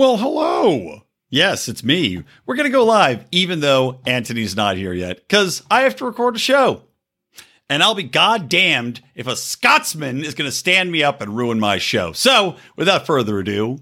Well, hello. Yes, it's me. We're going to go live, even though Antony's not here yet, because I have to record a show. And I'll be goddamned if a Scotsman is going to stand me up and ruin my show. So, without further ado,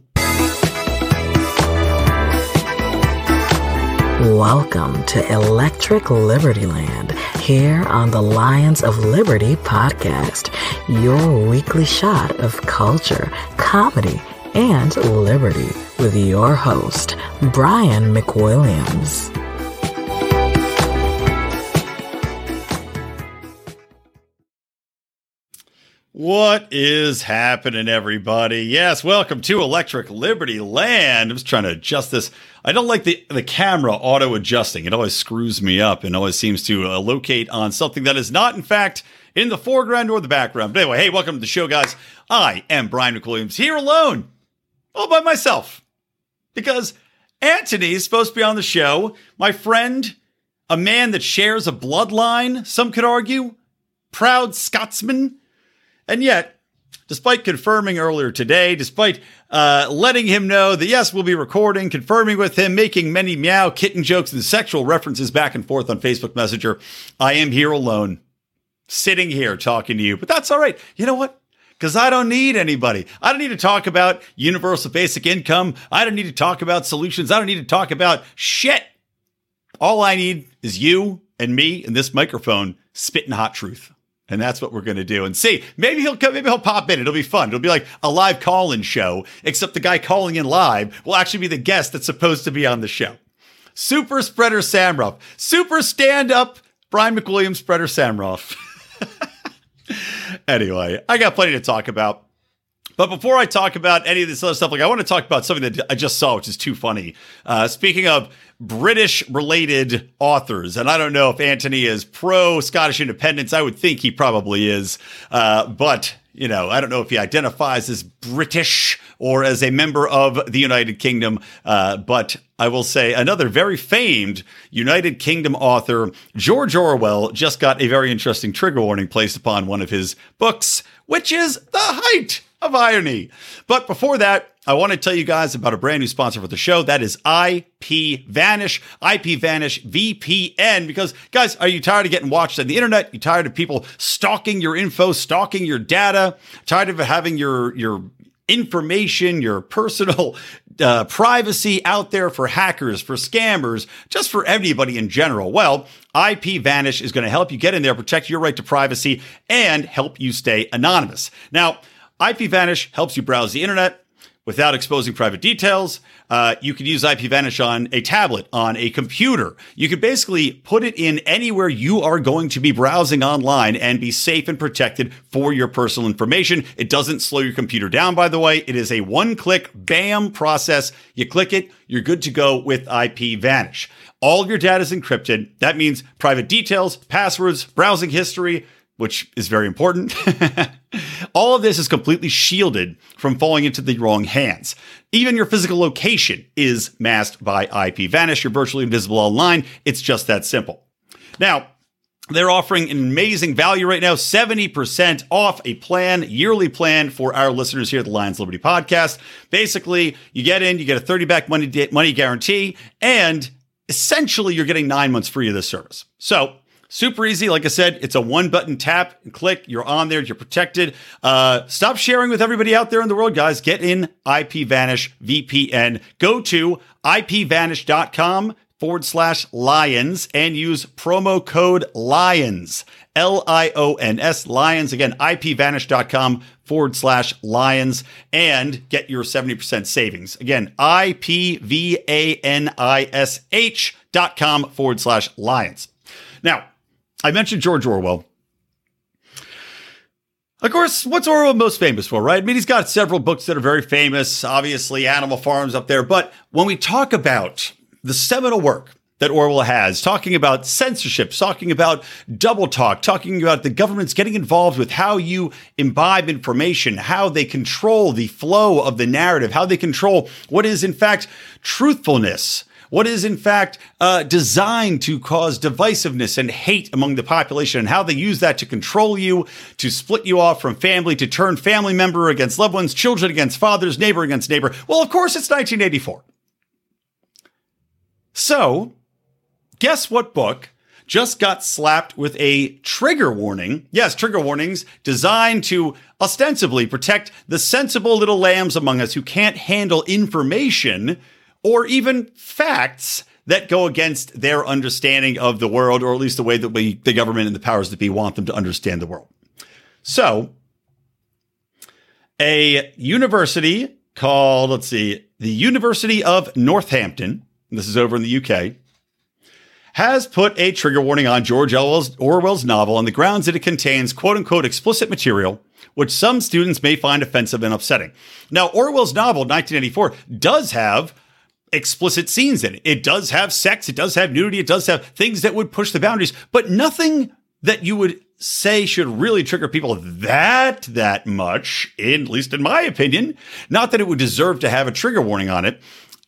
Welcome to Electric Liberty Land here on the Lions of Liberty podcast, your weekly shot of culture, comedy, and liberty with your host, Brian McWilliams. What is happening, everybody? Yes, welcome to Electric Liberty Land. I was trying to adjust this. I don't like the, the camera auto adjusting. It always screws me up and always seems to uh, locate on something that is not, in fact, in the foreground or the background. But anyway, hey, welcome to the show, guys. I am Brian McWilliams here alone, all by myself, because Antony is supposed to be on the show. My friend, a man that shares a bloodline, some could argue, proud Scotsman. And yet, despite confirming earlier today, despite uh, letting him know that yes, we'll be recording, confirming with him, making many meow kitten jokes and sexual references back and forth on Facebook Messenger, I am here alone, sitting here talking to you. But that's all right. You know what? Because I don't need anybody. I don't need to talk about universal basic income. I don't need to talk about solutions. I don't need to talk about shit. All I need is you and me and this microphone spitting hot truth. And that's what we're going to do. And see, maybe he'll come, maybe he'll pop in. It'll be fun. It'll be like a live call in show, except the guy calling in live will actually be the guest that's supposed to be on the show. Super spreader Sammeroff, super stand up Brian McWilliams spreader Sammeroff. anyway, I got plenty to talk about. But before I talk about any of this other stuff, like I want to talk about something that I just saw, which is too funny. Uh, speaking of British related authors, and I don't know if Antony is pro Scottish independence. I would think he probably is. Uh, but, you know, I don't know if he identifies as British or as a member of the United Kingdom. Uh, but I will say another very famed United Kingdom author, George Orwell, just got a very interesting trigger warning placed upon one of his books, which is the height of irony. But before that, I want to tell you guys about a brand new sponsor for the show. That is IP Vanish, IP Vanish VPN. Because, guys, are you tired of getting watched on the internet? You tired of people stalking your info, stalking your data? Tired of having your your information, your personal uh, privacy out there for hackers, for scammers, just for anybody in general. Well, IP Vanish is going to help you get in there, protect your right to privacy, and help you stay anonymous. Now, IP Vanish helps you browse the internet without exposing private details. Uh, you could use IP Vanish on a tablet, on a computer. You could basically put it in anywhere you are going to be browsing online and be safe and protected for your personal information. It doesn't slow your computer down, by the way. It is a one click BAM process. You click it, you're good to go with IP Vanish. All your data is encrypted. That means private details, passwords, browsing history, which is very important. All of this is completely shielded from falling into the wrong hands. Even your physical location is masked by IP Vanish. You're virtually invisible online. It's just that simple. Now, they're offering an amazing value right now 70% off a plan, yearly plan for our listeners here at the Lions Liberty podcast. Basically, you get in, you get a 30 back money, money guarantee, and essentially you're getting nine months free of this service. So Super easy. Like I said, it's a one button tap and click. You're on there. You're protected. Uh, stop sharing with everybody out there in the world, guys. Get in IPVanish VPN. Go to IPVanish.com forward slash lions and use promo code lions. L I O N S lions. Again, IPVanish.com forward slash lions and get your 70% savings. Again, IPVANISH dot com forward slash lions. Now, I mentioned George Orwell. Of course, what's Orwell most famous for, right? I mean, he's got several books that are very famous, obviously, Animal Farms up there. But when we talk about the seminal work that Orwell has, talking about censorship, talking about double talk, talking about the government's getting involved with how you imbibe information, how they control the flow of the narrative, how they control what is, in fact, truthfulness what is in fact uh, designed to cause divisiveness and hate among the population, and how they use that to control you, to split you off from family, to turn family member against loved ones, children against fathers, neighbor against neighbor. Well, of course, it's 1984. So, guess what book just got slapped with a trigger warning. Yes, trigger warnings designed to ostensibly protect the sensible little lambs among us who can't handle information or even facts that go against their understanding of the world, or at least the way that we, the government and the powers that be want them to understand the world. So, a university called, let's see, the University of Northampton, this is over in the UK, has put a trigger warning on George Orwell's, Orwell's novel on the grounds that it contains quote unquote explicit material, which some students may find offensive and upsetting. Now, Orwell's novel, 1984, does have explicit scenes in it. It does have sex, it does have nudity, it does have things that would push the boundaries, but nothing that you would say should really trigger people that that much, in, at least in my opinion. Not that it would deserve to have a trigger warning on it,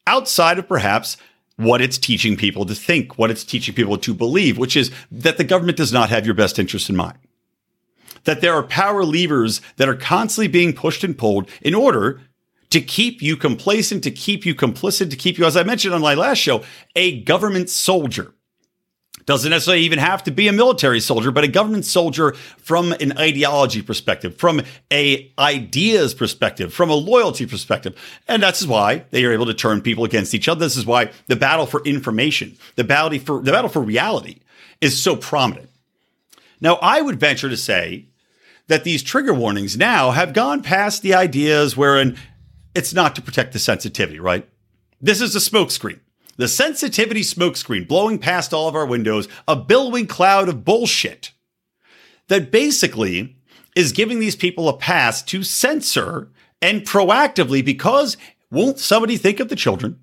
outside of perhaps what it's teaching people to think, what it's teaching people to believe, which is that the government does not have your best interest in mind. That there are power levers that are constantly being pushed and pulled in order to keep you complacent, to keep you complicit, to keep you, as I mentioned on my last show, a government soldier. Doesn't necessarily even have to be a military soldier, but a government soldier from an ideology perspective, from a ideas perspective, from a loyalty perspective. And that's why they are able to turn people against each other. This is why the battle for information, the battle for the battle for reality is so prominent. Now, I would venture to say that these trigger warnings now have gone past the ideas wherein it's not to protect the sensitivity, right? This is a smokescreen. The sensitivity smokescreen blowing past all of our windows, a billowing cloud of bullshit that basically is giving these people a pass to censor and proactively, because won't somebody think of the children?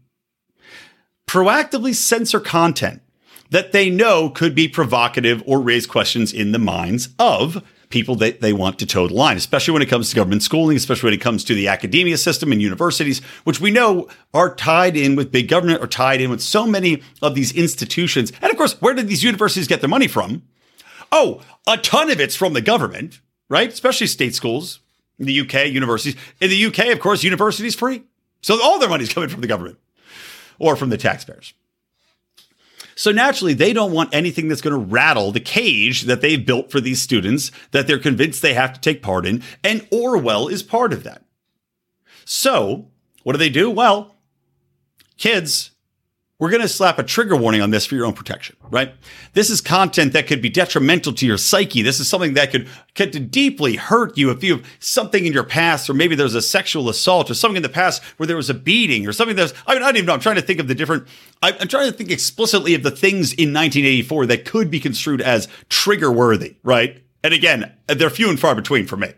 Proactively censor content that they know could be provocative or raise questions in the minds of people that they want to toe the line, especially when it comes to government schooling, especially when it comes to the academia system and universities, which we know are tied in with big government or tied in with so many of these institutions. And of course, where did these universities get their money from? Oh, a ton of it's from the government, right? Especially state schools in the UK, universities. In the UK, of course, universities free. So all their money's coming from the government or from the taxpayers. So naturally, they don't want anything that's going to rattle the cage that they've built for these students that they're convinced they have to take part in. And Orwell is part of that. So what do they do? Well, kids, we're going to slap a trigger warning on this for your own protection, right? This is content that could be detrimental to your psyche. This is something that could, could deeply hurt you if you have something in your past, or maybe there's a sexual assault or something in the past where there was a beating or something that's, I, mean, I don't even know. I'm trying to think of the different, I'm trying to think explicitly of the things in 1984 that could be construed as trigger worthy, right? And again, they're few and far between for me.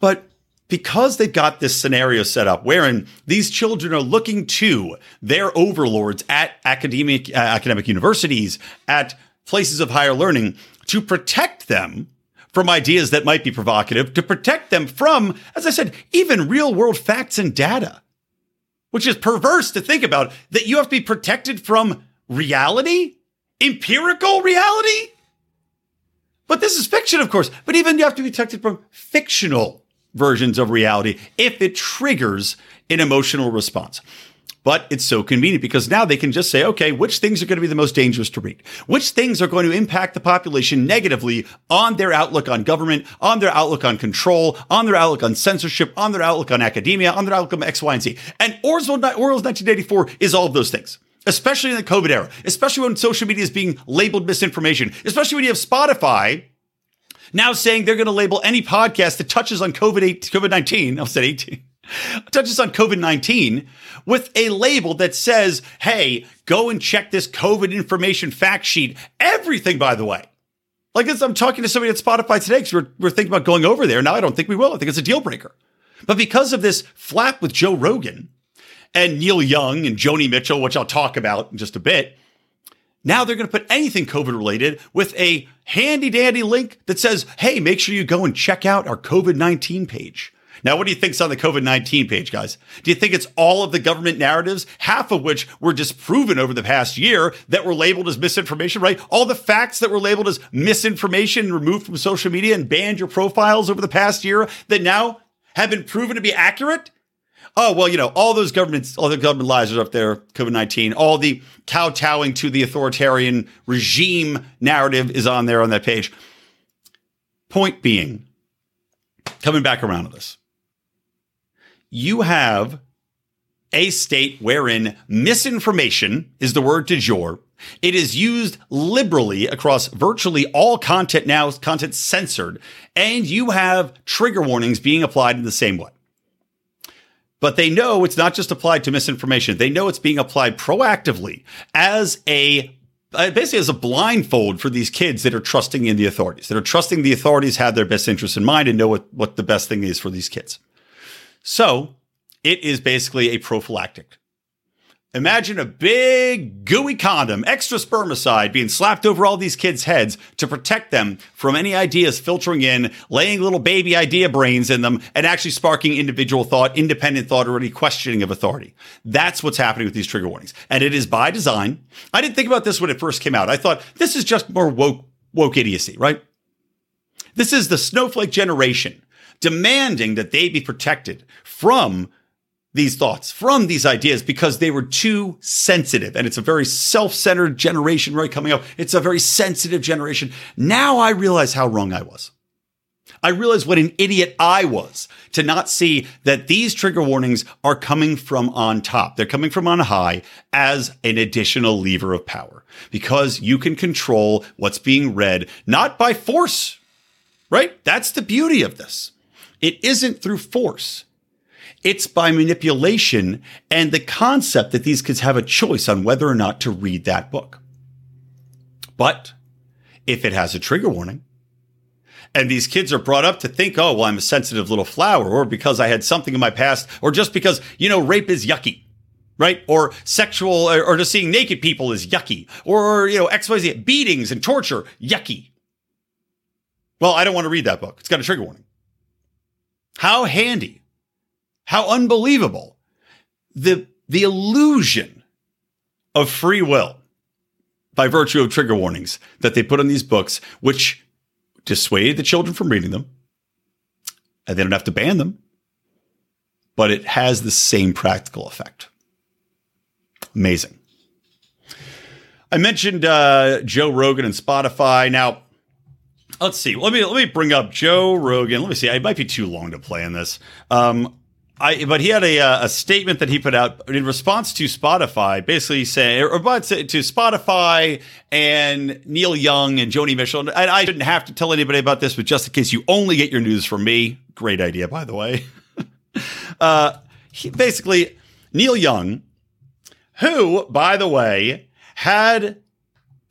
But because they've got this scenario set up wherein these children are looking to their overlords at academic uh, academic universities at places of higher learning to protect them from ideas that might be provocative to protect them from as i said even real world facts and data which is perverse to think about that you have to be protected from reality empirical reality? But this is fiction of course but even you have to be protected from fictional versions of reality if it triggers an emotional response. But it's so convenient because now they can just say, okay, which things are going to be the most dangerous to read? Which things are going to impact the population negatively on their outlook on government, on their outlook on control, on their outlook on censorship, on their outlook on academia, on their outlook on X, Y, and Z. And Orwell's 1984 is all of those things especially in the COVID era, especially when social media is being labeled misinformation, especially when you have Spotify now saying they're going to label any podcast that touches on COVID COVID nineteen. I said eighteen. touches on COVID 19 with a label that says, hey, go and check this COVID information fact sheet. Everything, by the way. Like this, I'm talking to somebody at Spotify today because we're, we're thinking about going over there. Now I don't think we will. I think it's a deal breaker. But because of this flap with Joe Rogan and Neil Young and Joni Mitchell, which I'll talk about in just a bit, now they're going to put anything COVID related with a handy dandy link that says, hey, make sure you go and check out our COVID 19 page. Now, what do you think's on the COVID 19 page, guys? Do you think it's all of the government narratives, half of which were disproven over the past year that were labeled as misinformation, right? All the facts that were labeled as misinformation removed from social media and banned your profiles over the past year that now have been proven to be accurate? Oh, well, you know, all those governments, all the government lies are up there, COVID 19, all the kowtowing to the authoritarian regime narrative is on there on that page. Point being, coming back around to this, you have a state wherein misinformation is the word du jour. It is used liberally across virtually all content now, content censored, and you have trigger warnings being applied in the same way. But they know it's not just applied to misinformation. They know it's being applied proactively as a uh, basically as a blindfold for these kids that are trusting in the authorities, that are trusting the authorities have their best interests in mind and know what, what the best thing is for these kids. So it is basically a prophylactic. Imagine a big gooey condom, extra spermicide being slapped over all these kids' heads to protect them from any ideas filtering in, laying little baby idea brains in them, and actually sparking individual thought, independent thought, or any questioning of authority. That's what's happening with these trigger warnings. And it is by design. I didn't think about this when it first came out. I thought this is just more woke, woke idiocy, right? This is the snowflake generation demanding that they be protected from these thoughts, from these ideas, because they were too sensitive. And it's a very self centered generation right coming up. It's a very sensitive generation. Now I realize how wrong I was. I realize what an idiot I was to not see that these trigger warnings are coming from on top. They're coming from on high as an additional lever of power because you can control what's being read, not by force, right? That's the beauty of this. It isn't through force. It's by manipulation and the concept that these kids have a choice on whether or not to read that book. But if it has a trigger warning, and these kids are brought up to think, oh, well, I'm a sensitive little flower, or because I had something in my past, or just because, you know, rape is yucky, right? Or sexual, or, just seeing naked people is yucky, or, you know, XYZ, beatings and torture, yucky. Well, I don't want to read that book. It's got a trigger warning. How handy how unbelievable. The, the illusion of free will by virtue of trigger warnings that they put on these books, which dissuade the children from reading them. And they don't have to ban them, but it has the same practical effect. Amazing. I mentioned uh, Joe Rogan and Spotify. Now, let's see. Let me let me bring up Joe Rogan. Let me see. It might be too long to play in this. Um, I, but he had a, uh, a statement that he put out in response to Spotify, basically saying, or but to, Spotify and Neil Young and Joni Mitchell. And I shouldn't have to tell anybody about this, but just in case you only get your news from me, great idea, by the way. uh, he, basically, Neil Young, who, by the way, had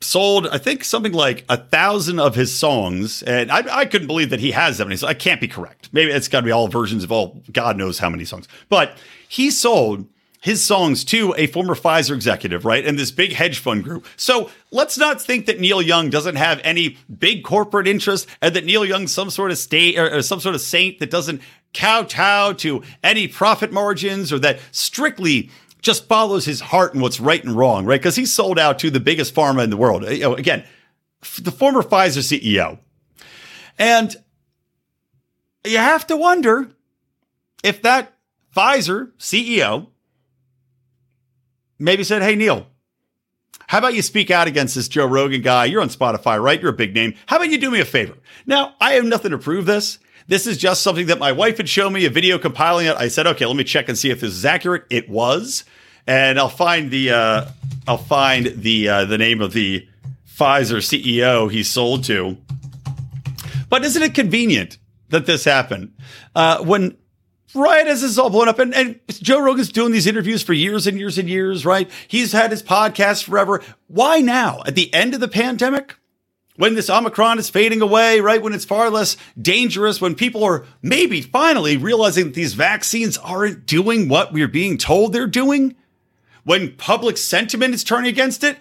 sold, I think, something like a thousand of his songs. And I, I couldn't believe that he has that many. So I can't be correct. Maybe it's got to be all versions of all, God knows how many songs. But he sold his songs to a former Pfizer executive, right? And this big hedge fund group. So let's not think that Neil Young doesn't have any big corporate interest and that Neil Young's some sort of state or, or some sort of saint that doesn't kowtow to any profit margins or that strictly just follows his heart and what's right and wrong, right? Because he sold out to the biggest pharma in the world. You know, again, the former Pfizer CEO. And you have to wonder if that Pfizer CEO maybe said, Hey, Neil, how about you speak out against this Joe Rogan guy? You're on Spotify, right? You're a big name. How about you do me a favor? Now, I have nothing to prove this. This is just something that my wife had shown me a video compiling it. I said, okay, let me check and see if this is accurate. It was and I'll find the uh, I'll find the uh, the name of the Pfizer CEO he sold to. But isn't it convenient that this happened uh, when right as this is all blown up and, and Joe Rogan's doing these interviews for years and years and years, right? He's had his podcast forever. Why now at the end of the pandemic? When this Omicron is fading away, right? When it's far less dangerous, when people are maybe finally realizing that these vaccines aren't doing what we're being told they're doing, when public sentiment is turning against it,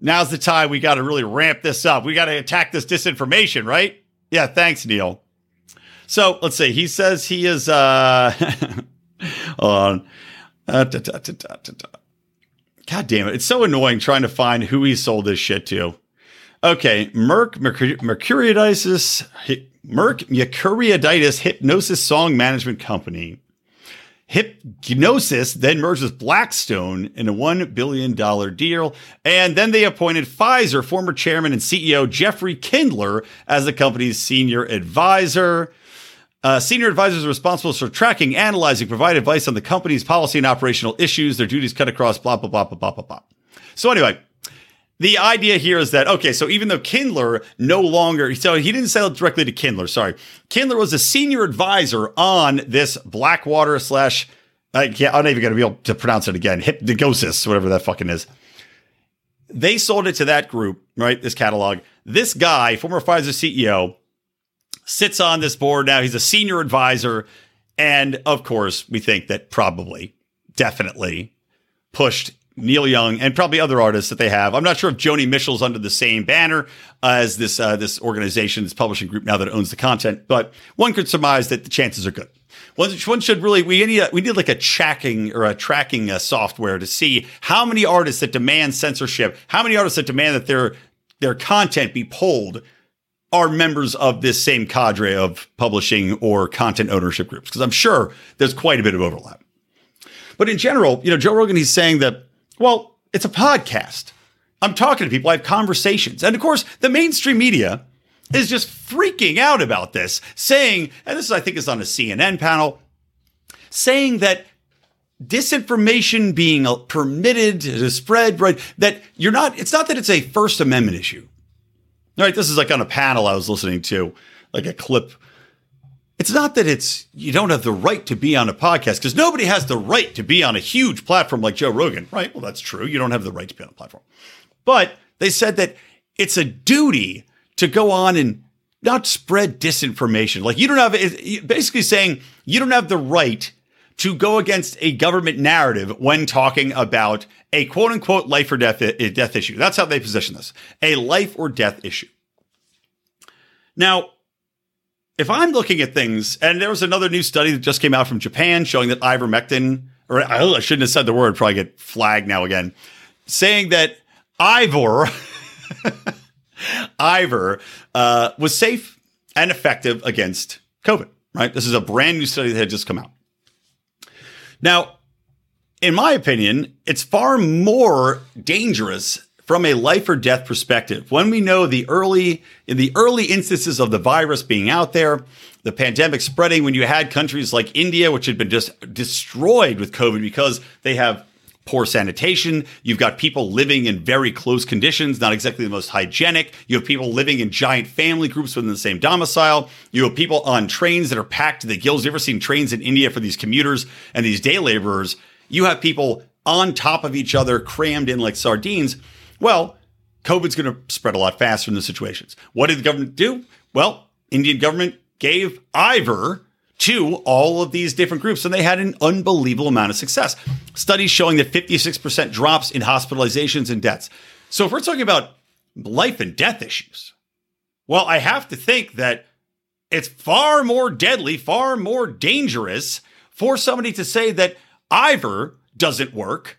now's the time we got to really ramp this up. We got to attack this disinformation, right? Yeah, thanks, Neil. So let's see. He says he is. Uh, on. Uh, da, da, da, God damn it! It's so annoying trying to find who he sold this shit to. Okay, Merck Mercur- Mercuriadis Merck Mercuriadis Hipgnosis Song Management Company. Hipgnosis then merged with Blackstone in a $1 billion deal. And then they appointed Pfizer former chairman and CEO Jeffrey Kindler as the company's senior advisor. Uh, senior advisors are responsible for tracking, analyzing, provide advice on the company's policy and operational issues. Their duties cut across blah, blah, blah, blah, blah, blah, blah. So anyway, the idea here is that, okay, so even though Kindler no longer, so he didn't sell directly to Kindler, sorry. Kindler was a senior advisor on this Blackwater slash, I can't, I'm not even going to be able to pronounce it again, Hypnagosis, whatever that fucking is. They sold it to that group, right? This catalog. This guy, former Pfizer CEO, sits on this board now. He's a senior advisor. And of course, we think that probably, definitely pushed Neil Young and probably other artists that they have. I'm not sure if Joni Mitchell's under the same banner as this uh, this organization, this publishing group now that owns the content, but one could surmise that the chances are good. One, one should really we need a, we need like a tracking or a tracking uh, software to see how many artists that demand censorship, how many artists that demand that their their content be pulled are members of this same cadre of publishing or content ownership groups because I'm sure there's quite a bit of overlap. But in general, you know, Joe Rogan he's saying that well, it's a podcast. I'm talking to people, I have conversations. And of course, the mainstream media is just freaking out about this, saying, and this I think is on a CNN panel, saying that disinformation being permitted to spread, right? That you're not, it's not that it's a First Amendment issue. Right. This is like on a panel I was listening to, like a clip. It's not that it's you don't have the right to be on a podcast because nobody has the right to be on a huge platform like Joe Rogan, right? Well, that's true. You don't have the right to be on a platform. But they said that it's a duty to go on and not spread disinformation. Like you don't have basically saying you don't have the right to go against a government narrative when talking about a quote unquote life or death, death issue. That's how they position this a life or death issue. Now, if I'm looking at things, and there was another new study that just came out from Japan showing that ivermectin, or I shouldn't have said the word, probably get flagged now again, saying that Ivor, Ivor uh, was safe and effective against COVID, right? This is a brand new study that had just come out. Now, in my opinion, it's far more dangerous from a life or death perspective. When we know the early in the early instances of the virus being out there, the pandemic spreading when you had countries like India which had been just destroyed with COVID because they have poor sanitation. You've got people living in very close conditions, not exactly the most hygienic. You have people living in giant family groups within the same domicile. You have people on trains that are packed to the gills. You ever seen trains in India for these commuters and these day laborers? You have people on top of each other, crammed in like sardines. Well, COVID's going to spread a lot faster in the situations. What did the government do? Well, Indian government gave Ivor to all of these different groups, and they had an unbelievable amount of success. Studies showing that 56% drops in hospitalizations and deaths. So if we're talking about life and death issues, well, I have to think that it's far more deadly, far more dangerous for somebody to say that Ivor doesn't work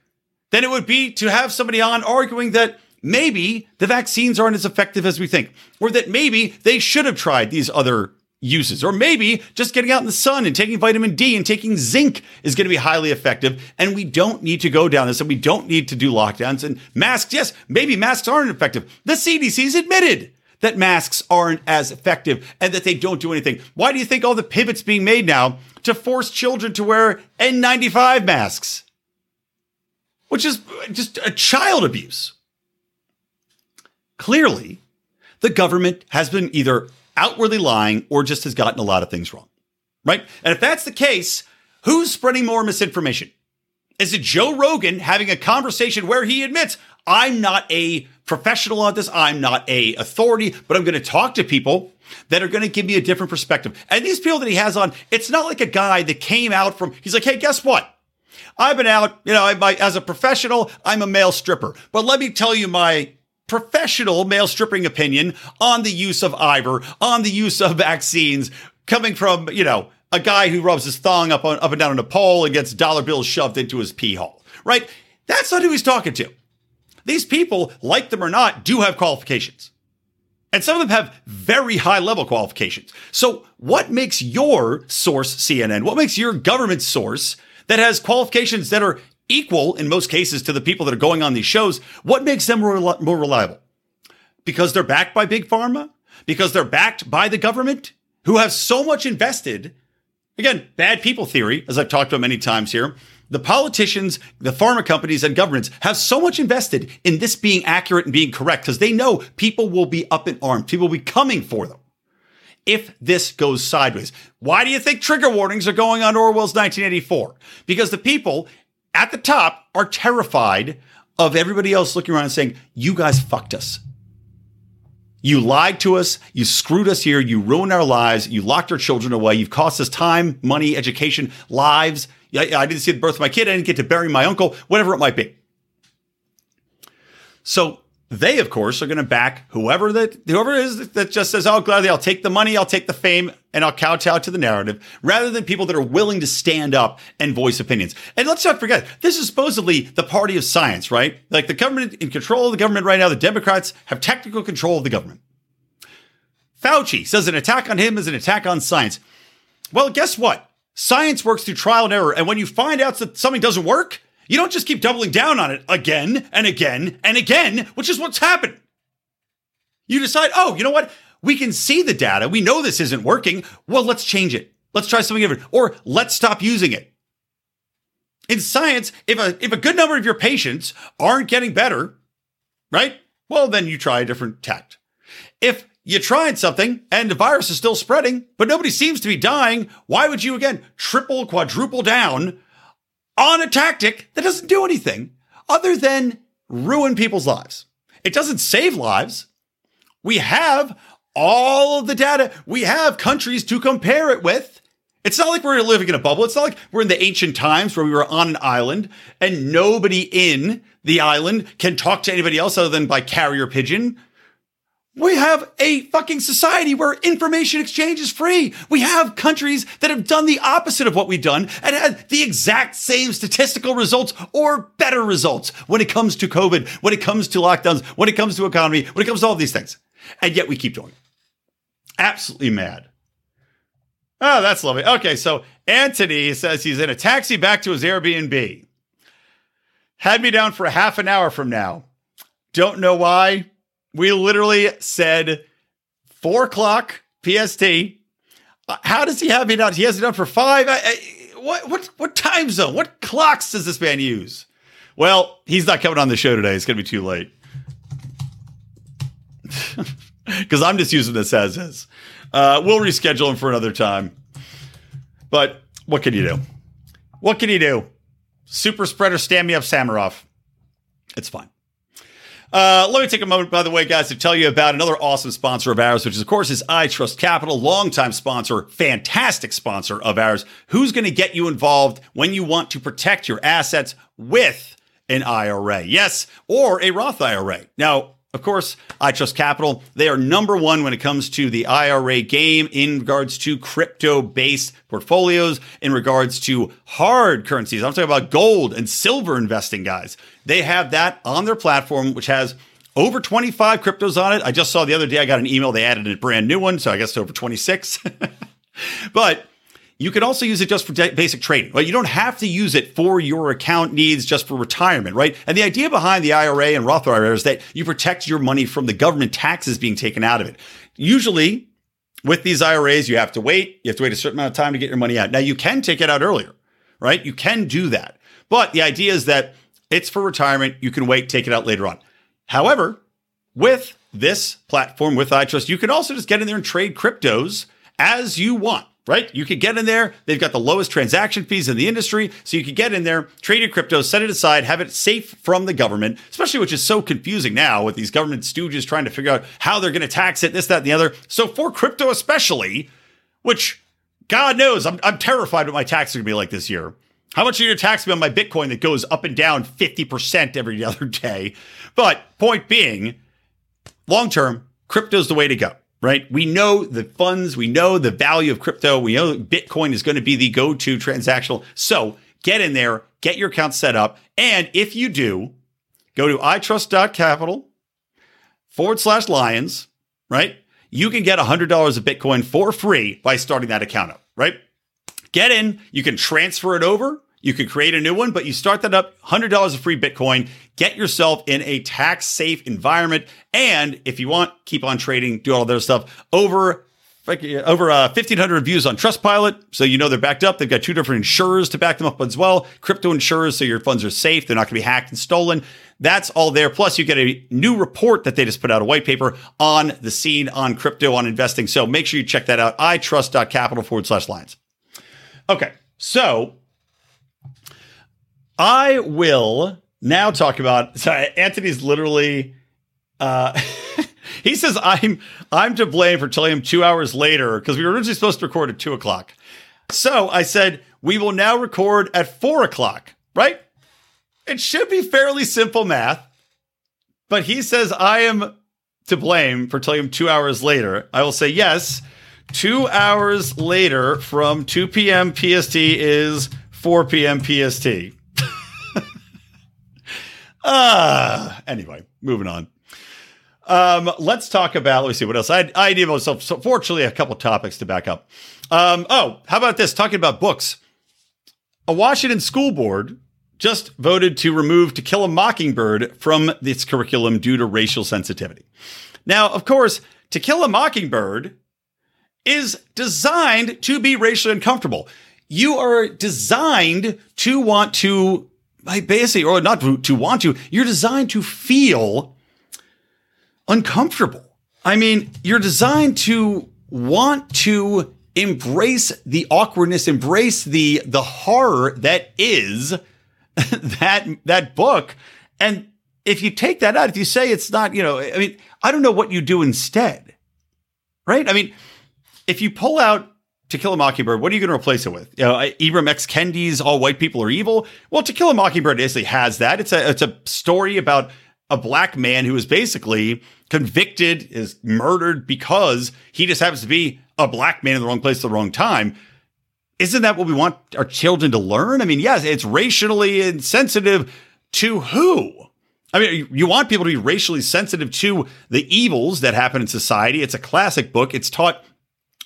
than it would be to have somebody on arguing that maybe the vaccines aren't as effective as we think, or that maybe they should have tried these other uses, or maybe just getting out in the sun and taking vitamin D and taking zinc is going to be highly effective. And we don't need to go down this and we don't need to do lockdowns and masks. Yes, maybe masks aren't effective. The CDC's admitted that masks aren't as effective and that they don't do anything. Why do you think all the pivots being made now to force children to wear N95 masks? Which is just a child abuse. Clearly, the government has been either outwardly lying or just has gotten a lot of things wrong. Right? And if that's the case, who's spreading more misinformation? Is it Joe Rogan having a conversation where he admits, I'm not a professional on this, I'm not a authority, but I'm going to talk to people that are going to give me a different perspective. And these people that he has on, it's not like a guy that came out from, he's like, hey, guess what? I've been out, you know, I, as a professional, I'm a male stripper. But let me tell you my professional male stripping opinion on the use of Ivor, on the use of vaccines. coming from, you know, a guy who rubs his thong up on, up and down on a pole and gets dollar bills shoved into his pee hole, right? That's not who he's talking to. These people, like them or not, do have qualifications. And some of them have very high level qualifications. So, what makes your source CNN? What makes your government source that has qualifications that are equal in most cases to the people that are going on these shows? What makes them more, more reliable? Because they're backed by big pharma? Because they're backed by the government who have so much invested? Again, bad people theory, as I've talked about many times here. The politicians, the pharma companies, and governments have so much invested in this being accurate and being correct because they know people will be up in arms. People will be coming for them if this goes sideways. Why do you think trigger warnings are going on Orwell's 1984? Because the people at the top are terrified of everybody else looking around and saying, You guys fucked us. You lied to us. You screwed us here. You ruined our lives. You locked our children away. You've cost us time, money, education, lives. I didn't see the birth of my kid. I didn't get to bury my uncle, whatever it might be. So they, of course, are going to back whoever that whoever is that just says, "Oh, gladly, I'll take the money, I'll take the fame, and I'll kowtow to the narrative," rather than people that are willing to stand up and voice opinions. And let's not forget, this is supposedly the party of science, right? Like the government in control of the government right now. The Democrats have technical control of the government. Fauci says an attack on him is an attack on science. Well, guess what? Science works through trial and error, and when you find out that something doesn't work you don't just keep doubling down on it again and again and again, which is what's happened. You decide, oh, you know what? We can see the data. We know this isn't working. Well, let's change it. Let's try something different. Or let's stop using it. In science, if a, if a good number of your patients aren't getting better, right? Well, then you try a different tact. If you tried something and the virus is still spreading, but nobody seems to be dying, why would you again triple, quadruple down on a tactic that doesn't do anything other than ruin people's lives. It doesn't save lives. We have all of the data. We have countries to compare it with. It's not like we're living in a bubble. It's not like we're in the ancient times where we were on an island and nobody in the island can talk to anybody else other than by carrier pigeon. We have a fucking society where information exchange is free. We have countries that have done the opposite of what we've done and had the exact same statistical results or better results when it comes to COVID, when it comes to lockdowns, when it comes to economy, when it comes to all these things. And yet we keep doing. Absolutely mad. Oh, that's lovely. Okay, so Antony says he's in a taxi back to his Airbnb. Had me down for a half an hour from now. Don't know why we literally said four o'clock PST. Uh, how does he have it done? He has it done for five. I, I, what what what time zone? What clocks does this man use? Well, he's not coming on the show today. It's going to be too late. Because I'm just using this as is. Uh, we'll reschedule him for another time. But what can you do? What can you do? Super spreader, stand me up, Sammeroff. It's fine. Uh, let me take a moment, by the way, guys, to tell you about another awesome sponsor of ours, which is, of course, is iTrust Capital, longtime sponsor, fantastic sponsor of ours, who's going to get you involved when you want to protect your assets with an IRA. Yes, or a Roth IRA. Now, of course, iTrust Capital, they are number one when it comes to the IRA game in regards to crypto based portfolios, in regards to hard currencies. I'm talking about gold and silver investing, guys. They have that on their platform, which has over 25 cryptos on it. I just saw the other day, I got an email, they added a brand new one. So I guess over 26. but you can also use it just for de- basic trading. Right? You don't have to use it for your account needs just for retirement, right? And the idea behind the IRA and Roth IRA is that you protect your money from the government taxes being taken out of it. Usually, with these IRAs, you have to wait. You have to wait a certain amount of time to get your money out. Now, you can take it out earlier, right? You can do that. But the idea is that it's for retirement. You can wait, take it out later on. However, with this platform, with iTrust, you can also just get in there and trade cryptos as you want right? You could get in there. They've got the lowest transaction fees in the industry. So you could get in there, trade your crypto, set it aside, have it safe from the government, especially which is so confusing now with these government stooges trying to figure out how they're going to tax it, this, that, and the other. So for crypto, especially, which God knows, I'm, I'm terrified what my taxes are going to be like this year. How much are you going to tax me on my Bitcoin that goes up and down 50% every other day? But point being, long term, crypto's the way to go. Right? We know the funds, we know the value of crypto, we know Bitcoin is going to be the go to transactional. So get in there, get your account set up. And if you do, go to itrust.capital forward slash lions, right? You can get $100 of Bitcoin for free by starting that account up, right? Get in, you can transfer it over you could create a new one, but you start that up, $100 of free Bitcoin, get yourself in a tax safe environment. And if you want, keep on trading, do all their stuff over over uh, 1,500 reviews on Trustpilot. So you know they're backed up. They've got two different insurers to back them up as well. Crypto insurers, so your funds are safe. They're not going to be hacked and stolen. That's all there. Plus, you get a new report that they just put out, a white paper on the scene on crypto, on investing. So make sure you check that out. i itrust.capital forward slash lines. Okay. So I will now talk about. Sorry, Antony's literally. Uh, he says I'm I'm to blame for telling him two hours later because we were originally supposed to record at two o'clock. So I said we will now record at four o'clock. Right? It should be fairly simple math, but he says I am to blame for telling him two hours later. I will say yes. Two hours later from 2 p.m. PST is 4 p.m. PST. Uh, anyway, moving on. Um, let's talk about, let me see what else. I, I idea myself. So fortunately, a couple topics to back up. Um, oh, how about this? Talking about books. A Washington school board just voted to remove To Kill a Mockingbird from its curriculum due to racial sensitivity. Now, of course, To Kill a Mockingbird is designed to be racially uncomfortable. You are designed to want to basically, or not to want to, you're designed to feel uncomfortable. I mean, you're designed to want to embrace the awkwardness, embrace the the horror that is that that book. And if you take that out, if you say it's not, you know, I mean, I don't know what you do instead. Right? I mean, if you pull out to Kill a Mockingbird, what are you going to replace it with? Uh, you know, Ibram X. Kendi's All White People Are Evil. Well, To Kill a Mockingbird basically has that. It's a it's a story about a black man who is basically convicted, is murdered because he just happens to be a black man in the wrong place at the wrong time. Isn't that what we want our children to learn? I mean, yes, it's racially insensitive to who? I mean, you want people to be racially sensitive to the evils that happen in society. It's a classic book. It's taught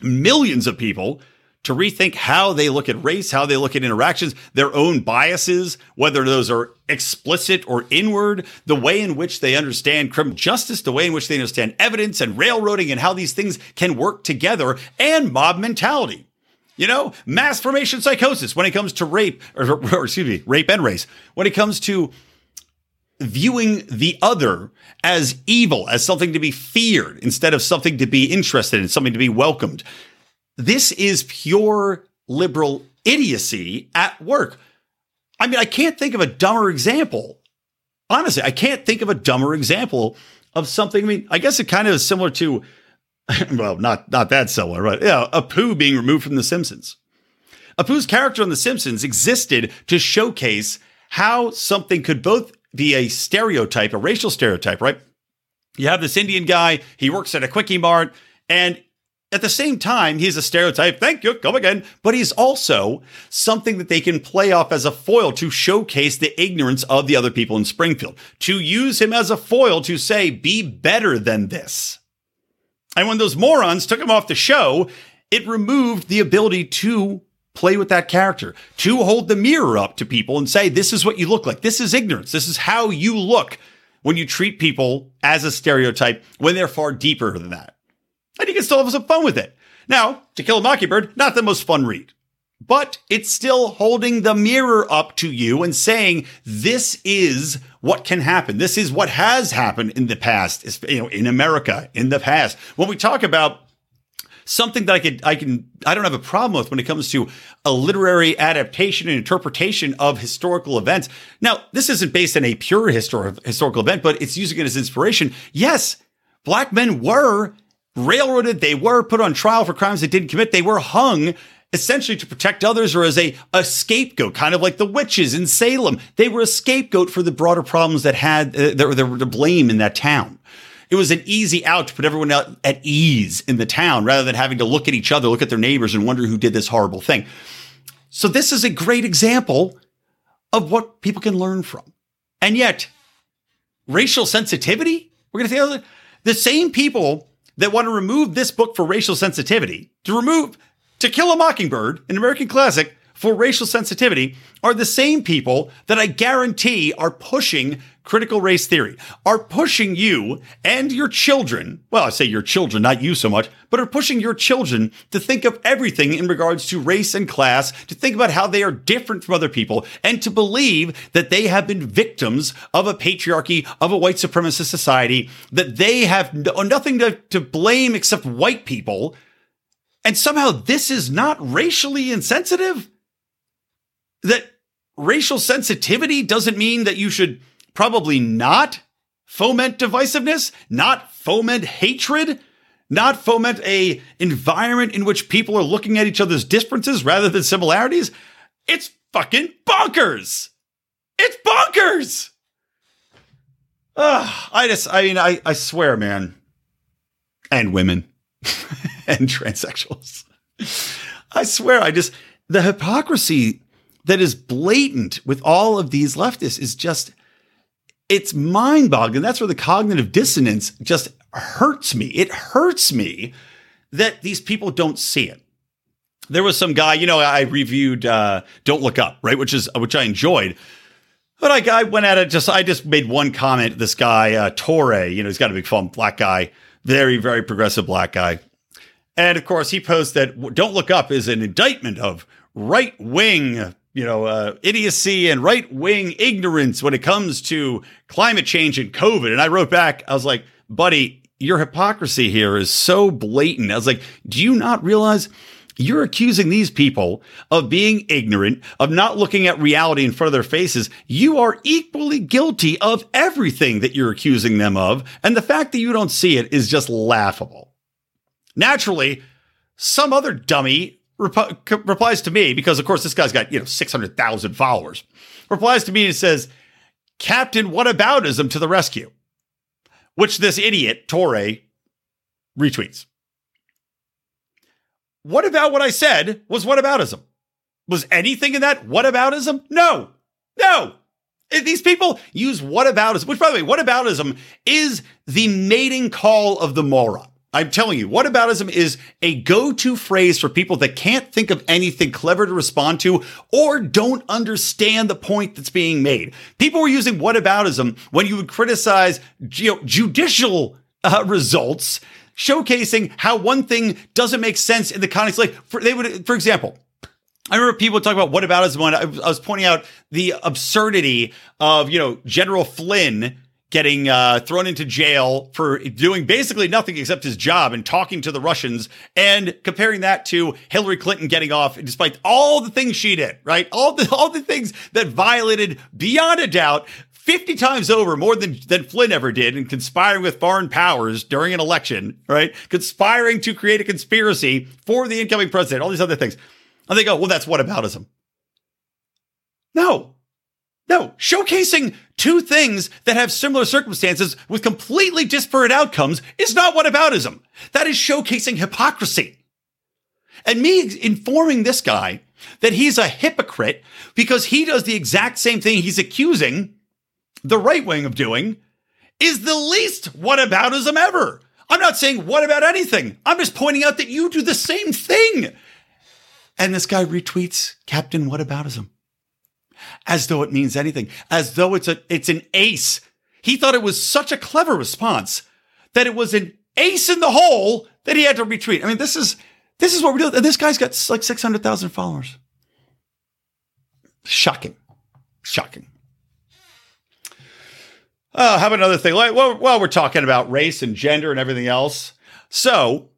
millions of people to rethink how they look at race, how they look at interactions, their own biases, whether those are explicit or inward, the way in which they understand criminal justice, the way in which they understand evidence and railroading and how these things can work together, and mob mentality. You know, mass formation psychosis when it comes to rape, or, or excuse me, rape and race. When it comes to viewing the other as evil, as something to be feared instead of something to be interested in, something to be welcomed. This is pure liberal idiocy at work. I mean, I can't think of a dumber example. Honestly, I can't think of a dumber example of something. I mean, I guess it kind of is similar to, well, not not that similar, but yeah, Apu being removed from The Simpsons. Apu's character on The Simpsons existed to showcase how something could both be a stereotype, a racial stereotype, right? You have this Indian guy, he works at a quickie mart, and at the same time, he's a stereotype. Thank you, come again. But he's also something that they can play off as a foil to showcase the ignorance of the other people in Springfield, to use him as a foil to say, be better than this. And when those morons took him off the show, it removed the ability to play with that character, to hold the mirror up to people and say, this is what you look like. This is ignorance. This is how you look when you treat people as a stereotype when they're far deeper than that. And you can still have some fun with it. Now, To Kill a Mockingbird, not the most fun read, but it's still holding the mirror up to you and saying, this is what can happen. This is what has happened in the past, you know, in America in the past. When we talk about something that I could, I can, I don't have a problem with when it comes to a literary adaptation and interpretation of historical events. Now, this isn't based on a pure histor- historical event, but it's using it as inspiration. Yes, black men were railroaded. They were put on trial for crimes they didn't commit. They were hung essentially to protect others or as a, a scapegoat, kind of like the witches in Salem. They were a scapegoat for the broader problems that had uh, their, their, their blame in that town. It was an easy out to put everyone at ease in the town rather than having to look at each other, look at their neighbors, and wonder who did this horrible thing. So this is a great example of what people can learn from. And yet, racial sensitivity, we're going to say oh, the same people that want to remove this book for racial sensitivity, to remove To Kill a Mockingbird, an American classic, for racial sensitivity are the same people that I guarantee are pushing critical race theory, are pushing you and your children. Well, I say your children, not you so much, but are pushing your children to think of everything in regards to race and class, to think about how they are different from other people, and to believe that they have been victims of a patriarchy, of a white supremacist society, that they have uh, nothing to, to blame except white people. And somehow this is not racially insensitive? That racial sensitivity doesn't mean that you should probably not foment divisiveness, not foment hatred, not foment a environment in which people are looking at each other's differences rather than similarities. It's fucking bonkers. It's bonkers. Ugh, I just, I mean, I, I swear, man, and women and transsexuals. I swear, I just, the hypocrisy that is blatant with all of these leftists is just it's mind boggling. That's where the cognitive dissonance just hurts me. It hurts me that these people don't see it. There was some guy, you know, I reviewed uh, Don't Look Up, right, which is which I enjoyed. But I, I went at it just I just made one comment. This guy, uh, Torre, you know, he's got a big phone, black guy, very very progressive black guy, and of course he posts that Don't Look Up is an indictment of right wing you know, uh, idiocy and right wing ignorance when it comes to climate change and COVID. And I wrote back, I was like, buddy, your hypocrisy here is so blatant. I was like, do you not realize you're accusing these people of being ignorant, of not looking at reality in front of their faces. You are equally guilty of everything that you're accusing them of. And the fact that you don't see it is just laughable. Naturally, some other dummy rep- replies to me because, of course, this guy's got you know six hundred thousand followers. Replies to me and says, "Captain, what aboutism to the rescue?" Which this idiot Torre retweets. What about what I said was what aboutism? Was anything in that what aboutism? No, no. These people use what aboutism, which by the way, what aboutism is the mating call of the moron. I'm telling you, whataboutism is a go-to phrase for people that can't think of anything clever to respond to or don't understand the point that's being made. People were using whataboutism when you would criticize you know, judicial uh, results, showcasing how one thing doesn't make sense in the context. Like for, they would, for example, I remember people talking about whataboutism when I was pointing out the absurdity of you know General Flynn getting uh, thrown into jail for doing basically nothing except his job and talking to the Russians, and comparing that to Hillary Clinton getting off despite all the things she did, right? All the all the things that violated beyond a doubt 50 times over more than, than Flynn ever did in conspiring with foreign powers during an election, right? Conspiring to create a conspiracy for the incoming president, all these other things. And they go, well, that's whataboutism. No, no, showcasing two things that have similar circumstances with completely disparate outcomes is not whataboutism. That is showcasing hypocrisy. And me informing this guy that he's a hypocrite because he does the exact same thing he's accusing the right wing of doing is the least whataboutism ever. I'm not saying what about anything. I'm just pointing out that you do the same thing. And this guy retweets Captain Whataboutism as though it means anything, as though it's a it's an ace. He thought it was such a clever response that it was an ace in the hole that he had to retreat. I mean, this is this is what we're doing. And this guy's got like six hundred thousand followers. Shocking, shocking. Uh, about another thing? Like, well, well, we're talking about race and gender and everything else. So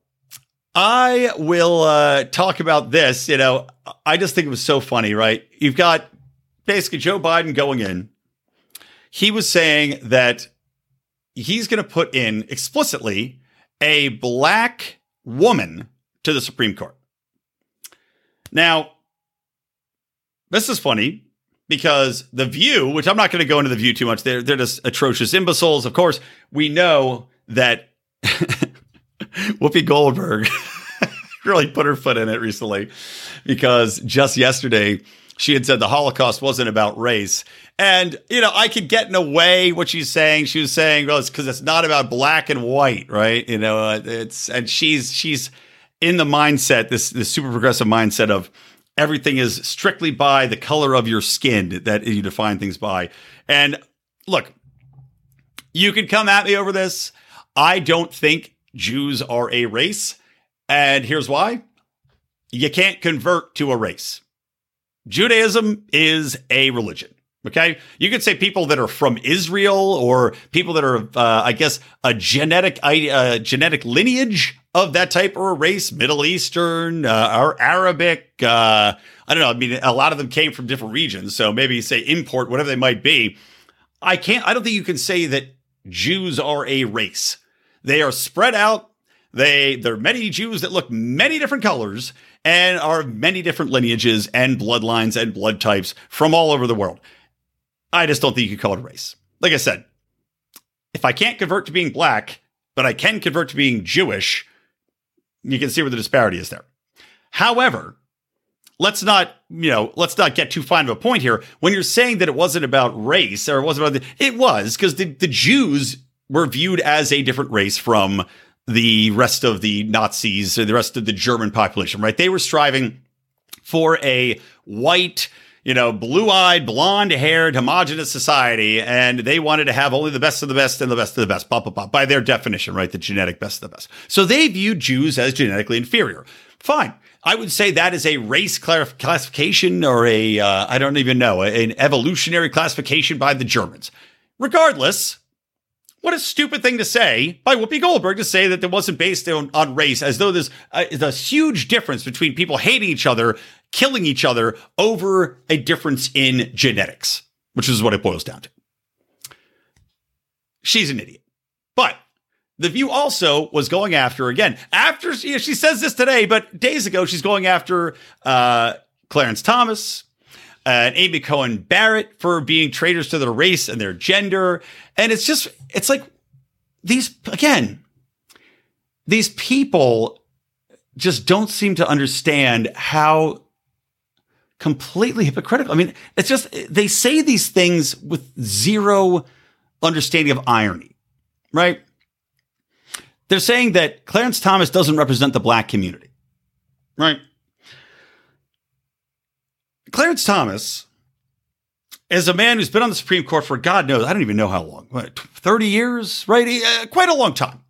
I will uh, talk about this. You know, I just think it was so funny, right? You've got basically Joe Biden going in, he was saying that he's going to put in explicitly a black woman to the Supreme Court. Now, this is funny because The View, which I'm not going to go into The View too much, they're, they're just atrocious imbeciles. Of course, we know that Whoopi Goldberg really put her foot in it recently because just yesterday she had said the Holocaust wasn't about race. And, you know, I could get in a way what she's saying. She was saying, well, it's because it's not about black and white, right? You know, uh, it's, and she's, she's in the mindset, this, this super progressive mindset of everything is strictly by the color of your skin that you define things by. And look, you can come at me over this. I don't think Jews are a race. And here's why you can't convert to a race. Judaism is a religion. Okay. You could say people that are from Israel or people that are, uh, I guess, a genetic, uh, genetic lineage of that type or a race, Middle Eastern uh, or Arabic. Uh, I don't know. I mean, a lot of them came from different regions. So maybe say import, whatever they might be. I can't, I don't think you can say that Jews are a race. They are spread out. They, there are many Jews that look many different colors and are many different lineages and bloodlines and blood types from all over the world. I just don't think you could call it a race. Like I said, if I can't convert to being black, but I can convert to being Jewish, you can see where the disparity is there. However, let's not, you know, let's not get too fine of a point here. When you're saying that it wasn't about race or it wasn't about the, it was because the, the Jews were viewed as a different race from the rest of the Nazis or the rest of the German population, right? They were striving for a white, you know, blue eyed, blonde haired, homogenous society. And they wanted to have only the best of the best and the best of the best, blah, blah, blah, by their definition, right? The genetic best of the best. So they viewed Jews as genetically inferior. Fine. I would say that is a race classification or a uh, I don't even know, an evolutionary classification by the Germans. Regardless, what a stupid thing to say by Whoopi Goldberg to say that it wasn't based on, on race, as though there's a, huge difference between people hating each other, killing each other over a difference in genetics, which is what it boils down to. She's an idiot. But the View also was going after, again, after know, she says this today, but days ago, she's going after uh, Clarence Thomas, and Amy Coney Barrett for being traitors to their race and their gender. And it's just, it's like these, again, these people just don't seem to understand how completely hypocritical. I mean, it's just, they say these things with zero understanding of irony, right? They're saying that Clarence Thomas doesn't represent the black community, right? Clarence Thomas is a man who's been on the Supreme Court for God knows, I don't even know how long, what, 30 years, right? Uh, quite a long time.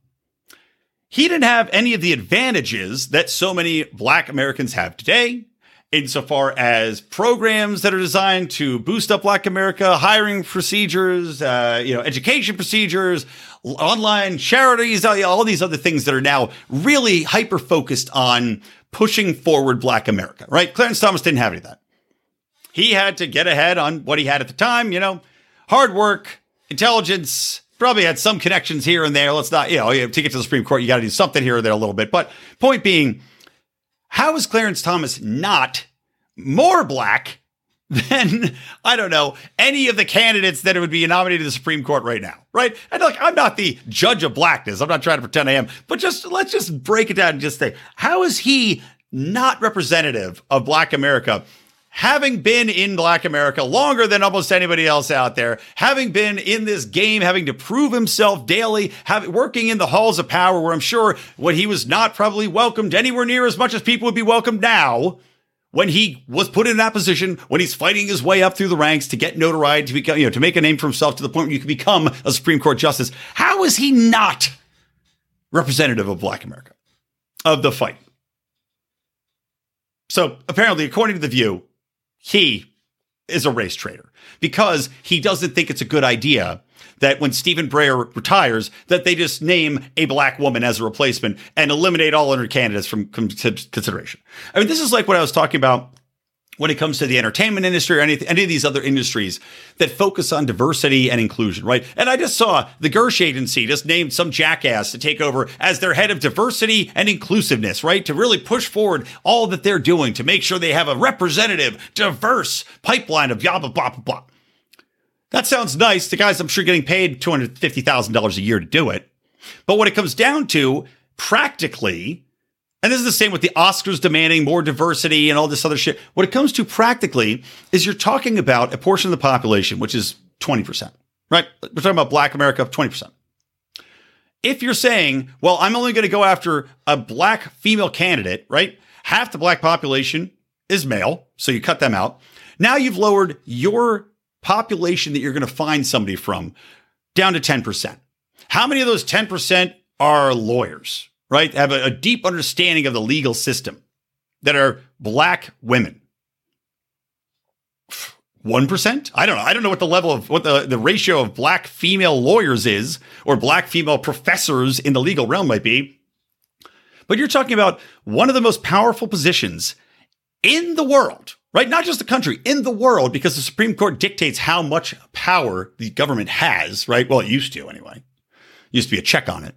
He didn't have any of the advantages that so many black Americans have today, insofar as programs that are designed to boost up black America, hiring procedures, uh, you know, education procedures, online charities, all these other things that are now really hyper focused on pushing forward black America, right? Clarence Thomas didn't have any of that he had to get ahead on what he had at the time, you know, hard work, intelligence, probably had some connections here and there. Let's not, you know, to get to the Supreme Court, you got to do something here or there a little bit. But point being, how is Clarence Thomas not more black than I don't know any of the candidates that would be nominated to the Supreme Court right now, right? And like, I'm not the judge of blackness. I'm not trying to pretend I am, but just let's just break it down and just say, how is he not representative of Black America? Having been in Black America longer than almost anybody else out there, having been in this game, having to prove himself daily, having, working in the halls of power where I'm sure when he was not probably welcomed anywhere near as much as people would be welcomed now, when he was put in that position, when he's fighting his way up through the ranks to get notoriety, to become, you know, to make a name for himself to the point where you can become a Supreme Court justice. How is he not representative of Black America, of the fight? So apparently, according to The View, he is a race traitor because he doesn't think it's a good idea that when Stephen Breyer retires, that they just name a black woman as a replacement and eliminate all other candidates from consideration. I mean, this is like what I was talking about when it comes to the entertainment industry or any, any of these other industries that focus on diversity and inclusion, right? And I just saw the Gersh agency just named some jackass to take over as their head of diversity and inclusiveness, right? To really push forward all that they're doing to make sure they have a representative, diverse pipeline of blah, blah, blah, blah. That sounds nice. The guys, I'm sure, getting paid $250,000 a year to do it. But what it comes down to practically, and this is the same with the Oscars demanding more diversity and all this other shit. What it comes to practically is you're talking about a portion of the population, which is 20%, right? We're talking about black America, 20%. If you're saying, well, I'm only going to go after a black female candidate, right? Half the black population is male, so you cut them out. Now you've lowered your population that you're going to find somebody from down to 10%. How many of those 10% are lawyers, right? Have a, a deep understanding of the legal system that are black women. 1%? I don't know. I don't know what the level of what the, the ratio of black female lawyers is or black female professors in the legal realm might be. But you're talking about one of the most powerful positions in the world, right? Not just the country, in the world, because the Supreme Court dictates how much power the government has, right? Well, it used to anyway. It Used to be a check on it.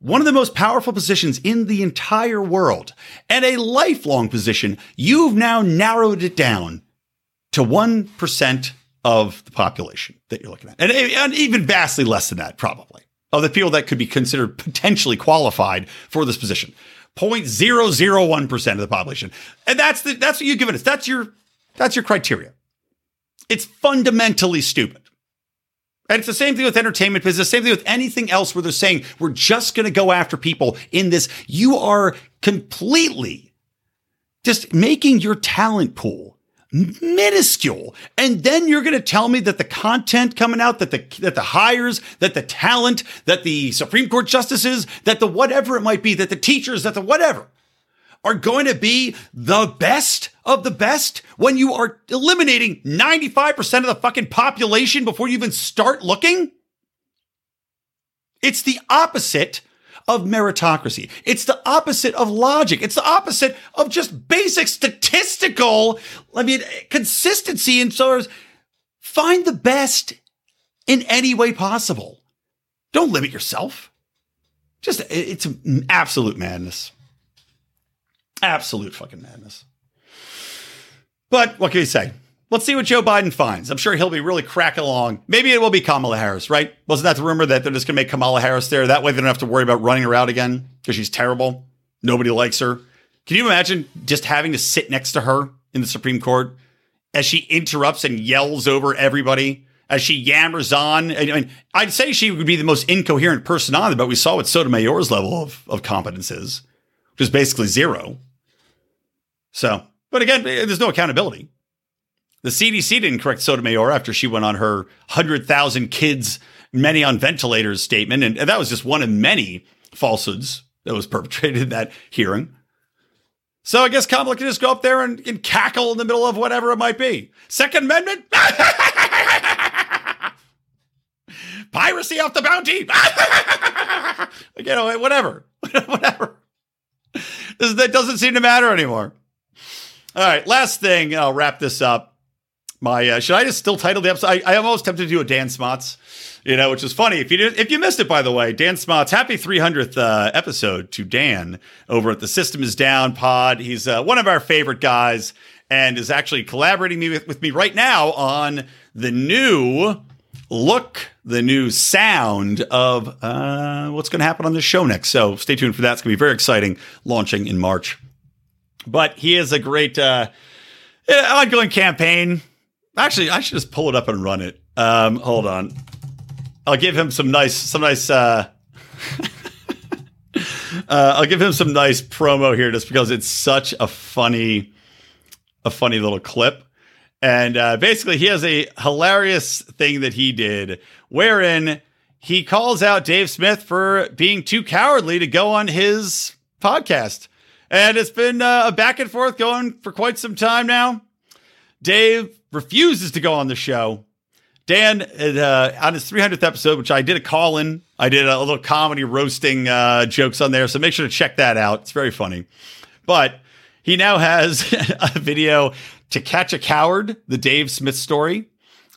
One of the most powerful positions in the entire world and a lifelong position. You've now narrowed it down to 1% of the population that you're looking at. And, and even vastly less than that, probably, of the people that could be considered potentially qualified for this position. 0.001% of the population. And that's the, that's what you've given us. That's your that's your criteria. It's fundamentally stupid. And it's the same thing with entertainment business, same thing with anything else where they're saying we're just going to go after people in this. You are completely just making your talent pool minuscule. And then you're going to tell me that the content coming out, that the, that the hires, that the talent, that the Supreme Court justices, that the whatever it might be, that the teachers, that the whatever are going to be the best of the best when you are eliminating 95% of the fucking population before you even start looking? It's the opposite of meritocracy. It's the opposite of logic. It's the opposite of just basic statistical, I mean, consistency and so find the best in any way possible. Don't limit yourself. Just, it's absolute madness. Absolute fucking madness. But what can you say? Let's see what Joe Biden finds. I'm sure he'll be really cracking along. Maybe it will be Kamala Harris, right? Wasn't that the rumor that they're just going to make Kamala Harris there? That way they don't have to worry about running her out again because she's terrible. Nobody likes her. Can you imagine just having to sit next to her in the Supreme Court as she interrupts and yells over everybody? As she yammers on, I mean, I'd say she would be the most incoherent person on there, but we saw what Sotomayor's level of, of competence is, which is basically zero. So, but again, eh, there's no accountability. The CDC didn't correct Sotomayor after she went on her 100,000 kids, many on ventilators statement. And, and that was just one of many falsehoods that was perpetrated in that hearing. So I guess Kamala can just go up there and, and cackle in the middle of whatever it might be. Second Amendment? Piracy off the bounty? you know, whatever. whatever. This, that doesn't seem to matter anymore. All right, last thing, I'll wrap this up my uh, should I just still title the episode? I, I almost tempted to do a Dan Smots, you know, which is funny. If you did, if you missed it, by the way, Dan Smots, happy 300th uh, episode to Dan over at the System Is Down Pod. He's uh, one of our favorite guys and is actually collaborating me with, with me right now on the new look, the new sound of uh, what's going to happen on this show next. So stay tuned for that. It's going to be very exciting, launching in March. But he is a great uh, ongoing campaign Actually, I should just pull it up and run it. Um, hold on. I'll give him some nice, some nice. Uh, uh, I'll give him some nice promo here, just because it's such a funny, a funny little clip. And uh, basically, he has a hilarious thing that he did, wherein he calls out Dave Smith for being too cowardly to go on his podcast. And it's been uh, a back and forth going for quite some time now. Dave refuses to go on the show. Dan, uh, on his 300th episode, which I did a call in, I did a little comedy roasting uh, jokes on there. So make sure to check that out. It's very funny. But he now has a video to catch a coward, the Dave Smith story.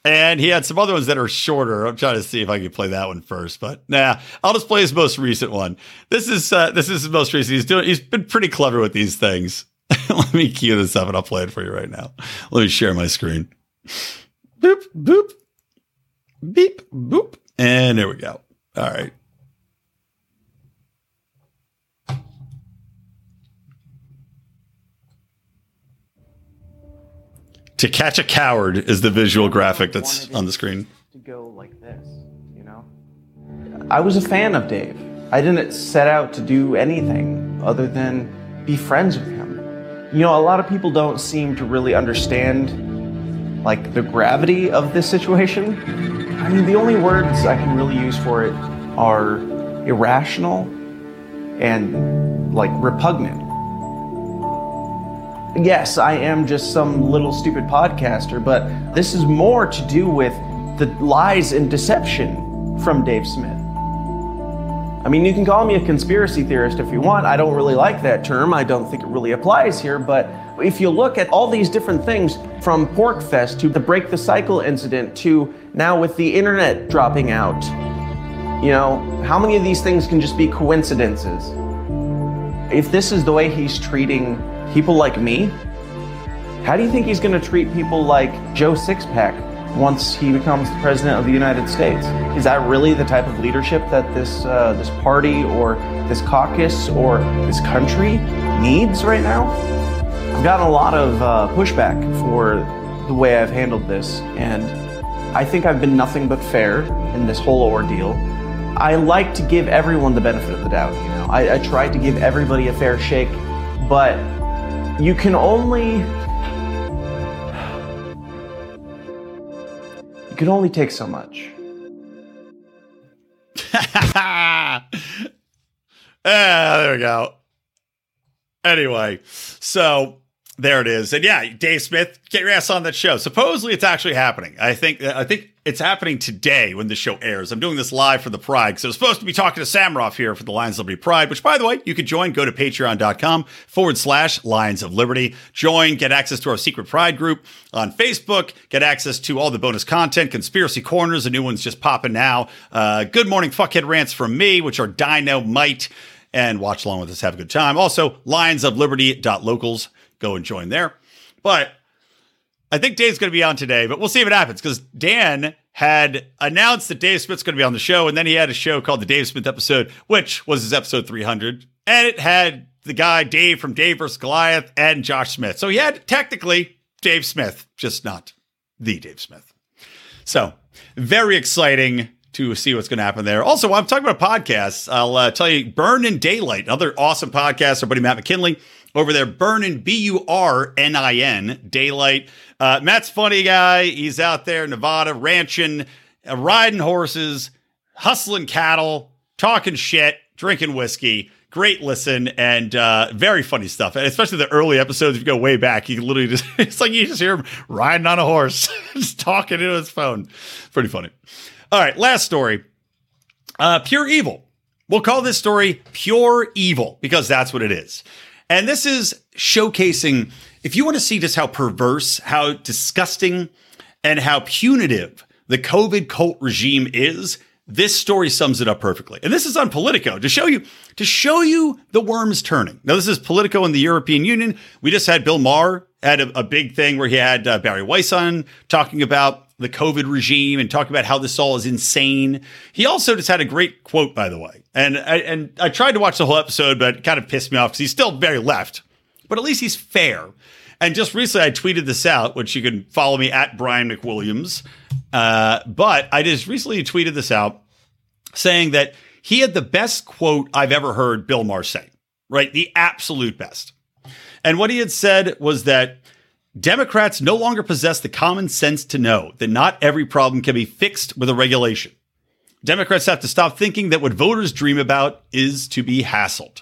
And he had some other ones that are shorter. I'm trying to see if I can play that one first, but nah, I'll just play his most recent one. This is uh, this is his most recent. He's doing. He's been pretty clever with these things. Let me cue this up and I'll play it for you right now. Let me share my screen. Boop, boop, beep, boop. And there we go. All right. To catch a coward is the visual graphic that's on the screen. To go like this, you know? I was a fan of Dave. I didn't set out to do anything other than be friends with him. You know, a lot of people don't seem to really understand like the gravity of this situation. I mean, the only words I can really use for it are irrational and like repugnant. Yes, I am just some little stupid podcaster, but this is more to do with the lies and deception from Dave Smith. I mean, you can call me a conspiracy theorist if you want. I don't really like that term. I don't think it really applies here. But if you look at all these different things from PorcFest to the Break the Cycle incident to now with the internet dropping out, you know, how many of these things can just be coincidences? If this is the way he's treating people like me, how do you think he's going to treat people like Joe Sixpack once he becomes the president of the United States? Is that really the type of leadership that this uh, this party or this caucus or this country needs right now? I've gotten a lot of uh, pushback for the way I've handled this, and I think I've been nothing but fair in this whole ordeal. I like to give everyone the benefit of the doubt. You know, I, I try to give everybody a fair shake, but you can only you can only take so much. ah, there we go. Anyway, so there it is. And yeah, Dave Smith, get your ass on that show. Supposedly it's actually happening. I think I think it's happening today when the show airs. I'm doing this live for the Pride. So I was supposed to be talking to Sammeroff here for the Lions of Liberty Pride, which by the way, you can join. Go to patreon.com forward slash Lions of Liberty. Join, get access to our secret Pride group on Facebook, get access to all the bonus content, conspiracy corners, a new one's just popping now. Uh, good morning fuckhead rants from me, which are Dino Might, And watch along with us, have a good time. Also, lionsofliberty.locals go and join there. But I think Dave's going to be on today, but we'll see if it happens because Dan had announced that Dave Smith's going to be on the show, and then he had a show called the Dave Smith episode, which was his episode 300, and it had the guy Dave from Dave vs. Goliath and Josh Smith. So he had technically Dave Smith, just not the Dave Smith. So very exciting to see what's going to happen there. Also, while I'm talking about podcasts, I'll uh, tell you Burnin Daylight, another awesome podcast. Our buddy Matt McKinley over there, Burnin, B U R N I N, Daylight. Uh, Matt's funny guy. He's out there Nevada, ranching, uh, riding horses, hustling cattle, talking shit, drinking whiskey. Great listen and uh, very funny stuff. And especially the early episodes, if you go way back, you literally just, it's like you just hear him riding on a horse, just talking into his phone. Pretty funny. All right, last story. Uh, pure evil. We'll call this story pure evil because that's what it is. And this is showcasing, if you want to see just how perverse, how disgusting, and how punitive the COVID cult regime is, this story sums it up perfectly. And this is on Politico to show you to show you the worms turning. Now this is Politico in the European Union. We just had Bill Maher had a, a big thing where he had uh, Bari Weiss on talking about the COVID regime and talking about how this all is insane. He also just had a great quote, by the way, and I, and I tried to watch the whole episode, but it kind of pissed me off because he's still very left, but at least he's fair. And just recently, I tweeted this out, which you can follow me at Brian McWilliams. Uh, but I just recently tweeted this out saying that he had the best quote I've ever heard Bill Maher say, right? The absolute best. And what he had said was that Democrats no longer possess the common sense to know that not every problem can be fixed with a regulation. Democrats have to stop thinking that what voters dream about is to be hassled.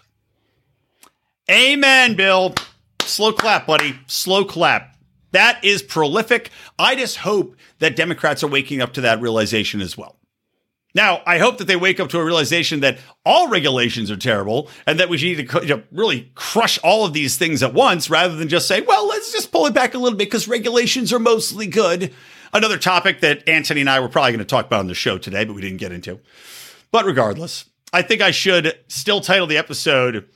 Amen, Bill. Slow clap, buddy. Slow clap. That is prolific. I just hope that Democrats are waking up to that realization as well. Now, I hope that they wake up to a realization that all regulations are terrible and that we need to you know, really crush all of these things at once rather than just say, well, let's just pull it back a little bit because regulations are mostly good. Another topic that Antony and I were probably going to talk about on the show today, but we didn't get into. But regardless, I think I should still title the episode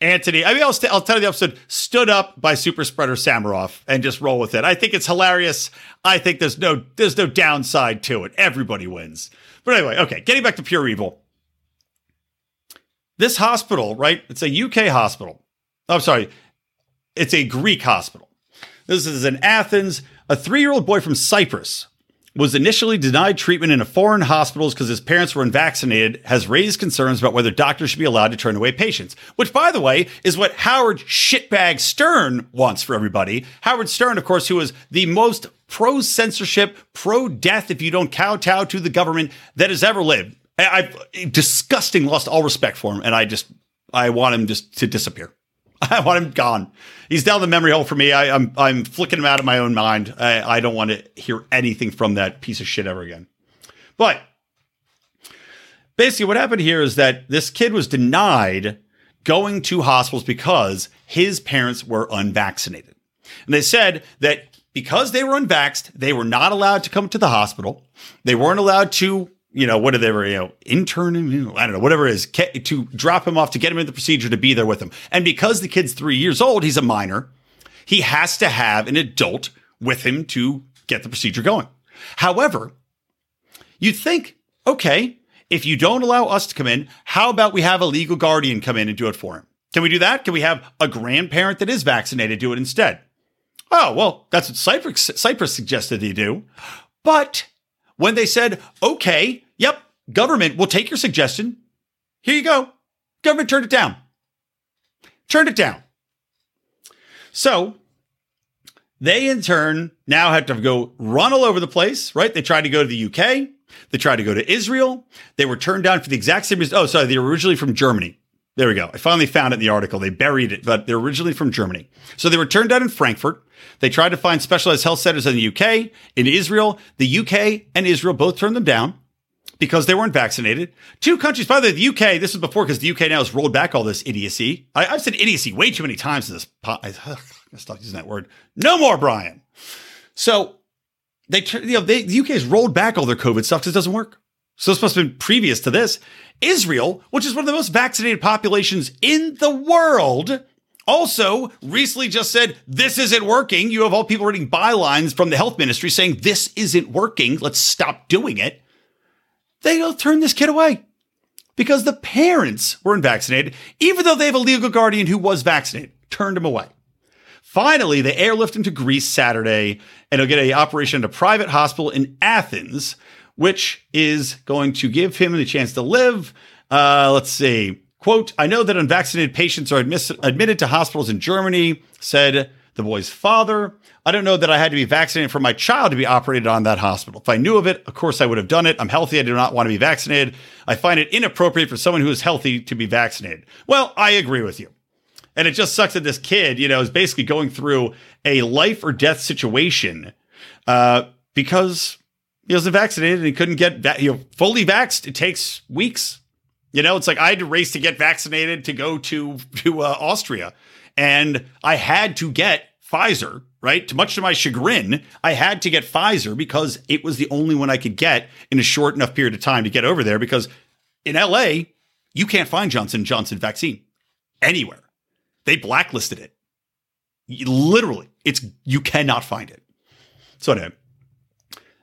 Antony. I mean, I'll, st- I'll you the episode stood up by super spreader Sammeroff and just roll with it. I think it's hilarious. I think there's no there's no downside to it. Everybody wins. But anyway, okay, getting back to pure evil. This hospital, right? It's a UK hospital. Oh, I'm sorry. It's a Greek hospital. This is in Athens. A three year old boy from Cyprus was initially denied treatment in a foreign hospitals because his parents were unvaccinated has raised concerns about whether doctors should be allowed to turn away patients, which by the way is what Howard shitbag Stern wants for everybody. Howard Stern, of course, who is the most pro censorship, pro death if you don't kowtow to the government that has ever lived. I, I've disgusting lost all respect for him, and I just I want him just to disappear. I want him gone. He's down the memory hole for me. I, am I'm, I'm flicking him out of my own mind. I, I don't want to hear anything from that piece of shit ever again. But basically, what happened here is that this kid was denied going to hospitals because his parents were unvaccinated, and they said that because they were unvaxxed, they were not allowed to come to the hospital. They weren't allowed to you know, what are they, were, you know, intern, I don't know, whatever it is, to drop him off to get him in the procedure to be there with him. And because the kid's three years old, he's a minor, he has to have an adult with him to get the procedure going. However, you'd think, okay, if you don't allow us to come in, how about we have a legal guardian come in and do it for him? Can we do that? Can we have a grandparent that is vaccinated do it instead? Oh, well, that's what Cyprus, Cyprus suggested they do. But when they said, okay, yep, government will take your suggestion. Here you go. Government turned it down. Turned it down. So they in turn now had to go run all over the place, right? They tried to go to the UK. They tried to go to Israel. They were turned down for the exact same reason. Oh, sorry. They were originally from Germany. There we go. I finally found it in the article. They buried it, but they're originally from Germany. So they were turned down in Frankfurt. They tried to find specialized health centers in the UK, in Israel. The UK and Israel both turned them down because they weren't vaccinated. Two countries, by the way, the UK, this is before because the UK now has rolled back all this idiocy. I, have said idiocy way too many times in this. pot. I, ugh, stop using that word. No more, Brian. So they, you know, they, the UK has rolled back all their COVID stuff because it doesn't work. So this must have been previous to this. Israel, which is one of the most vaccinated populations in the world, also recently just said, This isn't working. You have all people reading bylines from the health ministry saying, This isn't working. Let's stop doing it. They'll turn this kid away because the parents weren't vaccinated, even though they have a legal guardian who was vaccinated, turned him away. Finally, they airlift him to Greece Saturday and he'll get a operation at a private hospital in Athens, which is going to give him the chance to live. Uh, let's see. Quote, I know that unvaccinated patients are admitted to hospitals in Germany, said the boy's father. I don't know that I had to be vaccinated for my child to be operated on that hospital. If I knew of it, of course I would have done it. I'm healthy. I do not want to be vaccinated. I find it inappropriate for someone who is healthy to be vaccinated. Well, I agree with you. And it just sucks that this kid, you know, is basically going through a life or death situation uh, because he wasn't vaccinated and he couldn't get va- you know, fully vaxxed. It takes weeks, you know, it's like I had to race to get vaccinated to go to to uh, Austria, and I had to get Pfizer. Right, to much to my chagrin, I had to get Pfizer because it was the only one I could get in a short enough period of time to get over there. Because in LA, you can't find Johnson Johnson vaccine anywhere. They blacklisted it. Literally, it's you cannot find it. So anyway,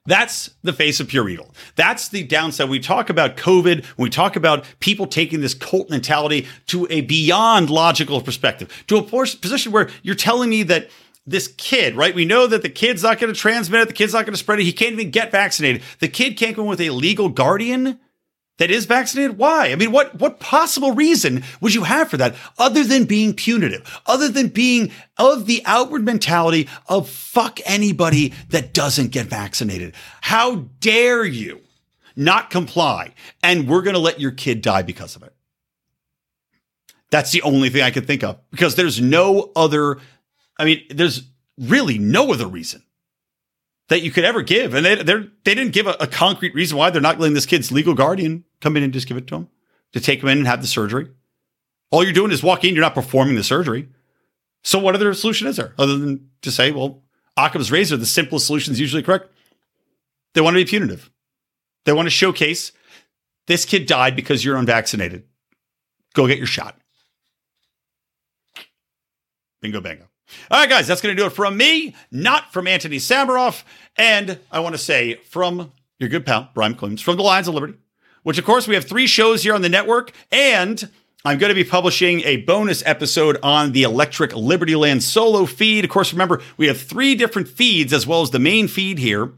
that's the face of pure evil. That's the downside. We talk about COVID, we talk about people taking this cult mentality to a beyond logical perspective, to a position where you're telling me that this kid, right? We know that the kid's not going to transmit it, the kid's not going to spread it, he can't even get vaccinated. The kid can't go with a legal guardian that is vaccinated? Why? I mean, what, what possible reason would you have for that other than being punitive, other than being of the outward mentality of fuck anybody that doesn't get vaccinated? How dare you not comply? And we're going to let your kid die because of it. That's the only thing I can think of because there's no other, I mean, there's really no other reason that you could ever give. And they they didn't give a, a, concrete reason why they're not letting this kid's legal guardian come in and just give it to them to take them in and have the surgery. All you're doing is walk in, you're not performing the surgery. So what other solution is there other than to say, well, Occam's razor, the simplest solution is usually correct. They want to be punitive. They want to showcase this kid died because you're unvaccinated. Go get your shot. Bingo bango. All right, guys, that's going to do it from me, not from Antony Sammeroff. And I want to say from your good pal, Brian Clemens, from the Lions of Liberty, which, of course, we have three shows here on the network. And I'm going to be publishing a bonus episode on the Electric Libertyland solo feed. Of course, remember, we have three different feeds as well as the main feed here.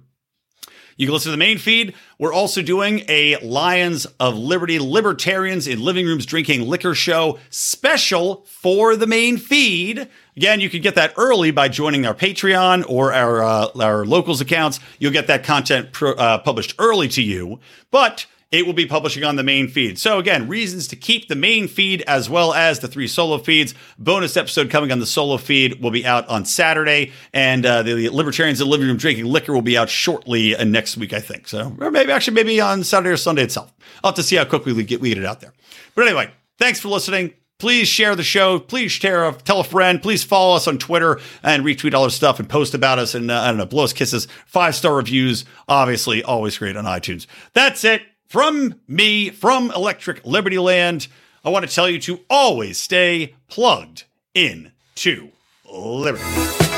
You can listen to the main feed. We're also doing a Lions of Liberty Libertarians in Living Rooms Drinking Liquor show special for the main feed. Again, you can get that early by joining our Patreon or our uh, our locals accounts. You'll get that content pro- uh, published early to you. But it will be publishing on the main feed. So again, reasons to keep the main feed as well as the three solo feeds. Bonus episode coming on the solo feed will be out on Saturday, and uh, the Libertarians in the Living Room Drinking Liquor will be out shortly uh, next week, I think. So, or maybe actually maybe on Saturday or Sunday itself. I'll have to see how quickly we get we get it out there. But anyway, thanks for listening. Please share the show. Please share, tell a friend. Please follow us on Twitter and retweet all our stuff and post about us and uh, I don't know, blow us kisses. Five star reviews, obviously, always great on iTunes. That's it from me, from Electric Libertyland. I want to tell you to always stay plugged in to liberty.